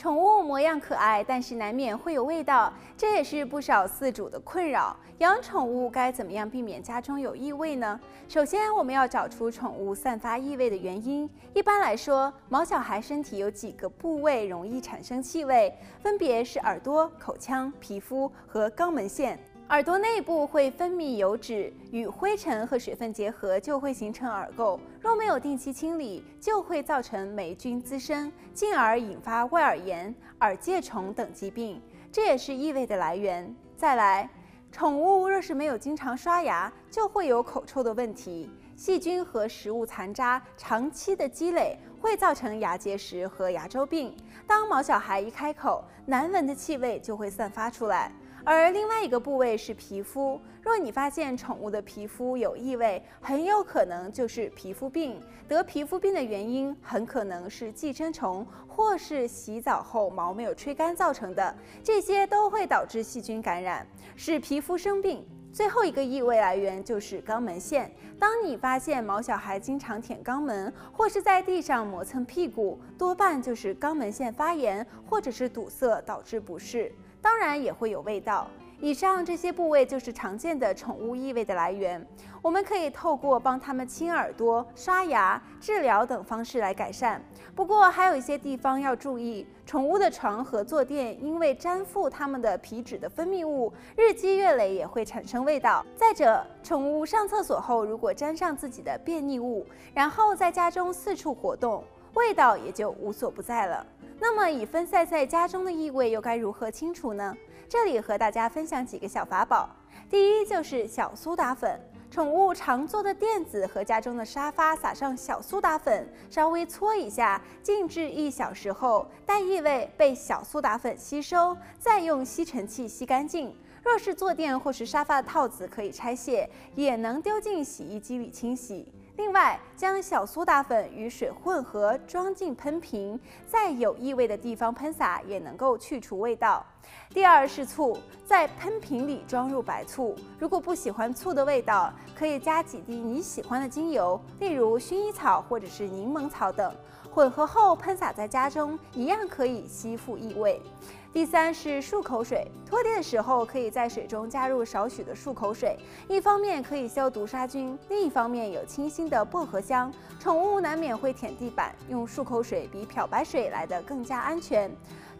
宠物模样可爱，但是难免会有味道，这也是不少饲主的困扰。养宠物该怎么样避免家中有异味呢？首先，我们要找出宠物散发异味的原因。一般来说，毛小孩身体有几个部位容易产生气味，分别是耳朵、口腔、皮肤和肛门腺。耳朵内部会分泌油脂，与灰尘和水分结合，就会形成耳垢。若没有定期清理，就会造成霉菌滋生，进而引发外耳炎、耳疥虫等疾病，这也是异味的来源。再来，宠物若是没有经常刷牙，就会有口臭的问题。细菌和食物残渣长期的积累，会造成牙结石和牙周病。当毛小孩一开口，难闻的气味就会散发出来。而另外一个部位是皮肤，若你发现宠物的皮肤有异味，很有可能就是皮肤病。得皮肤病的原因很可能是寄生虫，或是洗澡后毛没有吹干造成的，这些都会导致细菌感染，使皮肤生病。最后一个异味来源就是肛门腺。当你发现毛小孩经常舔肛门，或是在地上磨蹭屁股，多半就是肛门腺发炎或者是堵塞导致不适。当然也会有味道。以上这些部位就是常见的宠物异味的来源。我们可以透过帮它们清耳朵、刷牙、治疗等方式来改善。不过还有一些地方要注意：宠物的床和坐垫因为粘附它们的皮脂的分泌物，日积月累也会产生味道。再者，宠物上厕所后如果沾上自己的便溺物，然后在家中四处活动，味道也就无所不在了。那么，已分散在家中的异味又该如何清除呢？这里和大家分享几个小法宝。第一就是小苏打粉，宠物常坐的垫子和家中的沙发撒上小苏打粉，稍微搓一下，静置一小时后，待异味被小苏打粉吸收，再用吸尘器吸干净。若是坐垫或是沙发的套子可以拆卸，也能丢进洗衣机里清洗。另外，将小苏打粉与水混合，装进喷瓶，在有异味的地方喷洒，也能够去除味道。第二是醋，在喷瓶里装入白醋。如果不喜欢醋的味道，可以加几滴你喜欢的精油，例如薰衣草或者是柠檬草等，混合后喷洒在家中，一样可以吸附异味。第三是漱口水，拖地的时候可以在水中加入少许的漱口水，一方面可以消毒杀菌，另一方面有清新的薄荷香。宠物难免会舔地板，用漱口水比漂白水来得更加安全。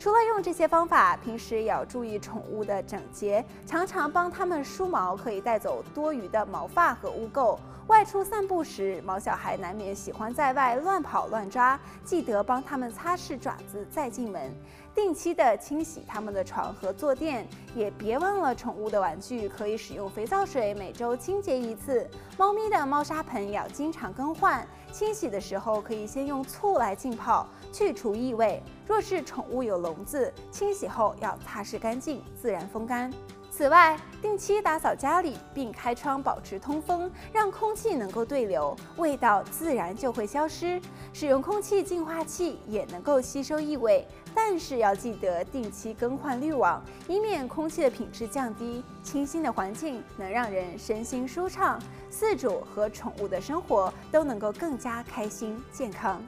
除了用这些方法，平时也要注意宠物的整洁，常常帮它们梳毛，可以带走多余的毛发和污垢。外出散步时，毛小孩难免喜欢在外乱跑乱抓，记得帮它们擦拭爪子再进门。定期的清洗它们的床和坐垫，也别忘了宠物的玩具可以使用肥皂水，每周清洁一次。猫咪的猫砂盆要经常更换，清洗的时候可以先用醋来浸泡，去除异味。若是宠物有笼子，清洗后要擦拭干净，自然风干。此外，定期打扫家里，并开窗保持通风，让空气能够对流，味道自然就会消失。使用空气净化器也能够吸收异味，但是要记得定期更换滤网，以免空气的品质降低。清新的环境能让人身心舒畅，饲主和宠物的生活都能够更加开心健康。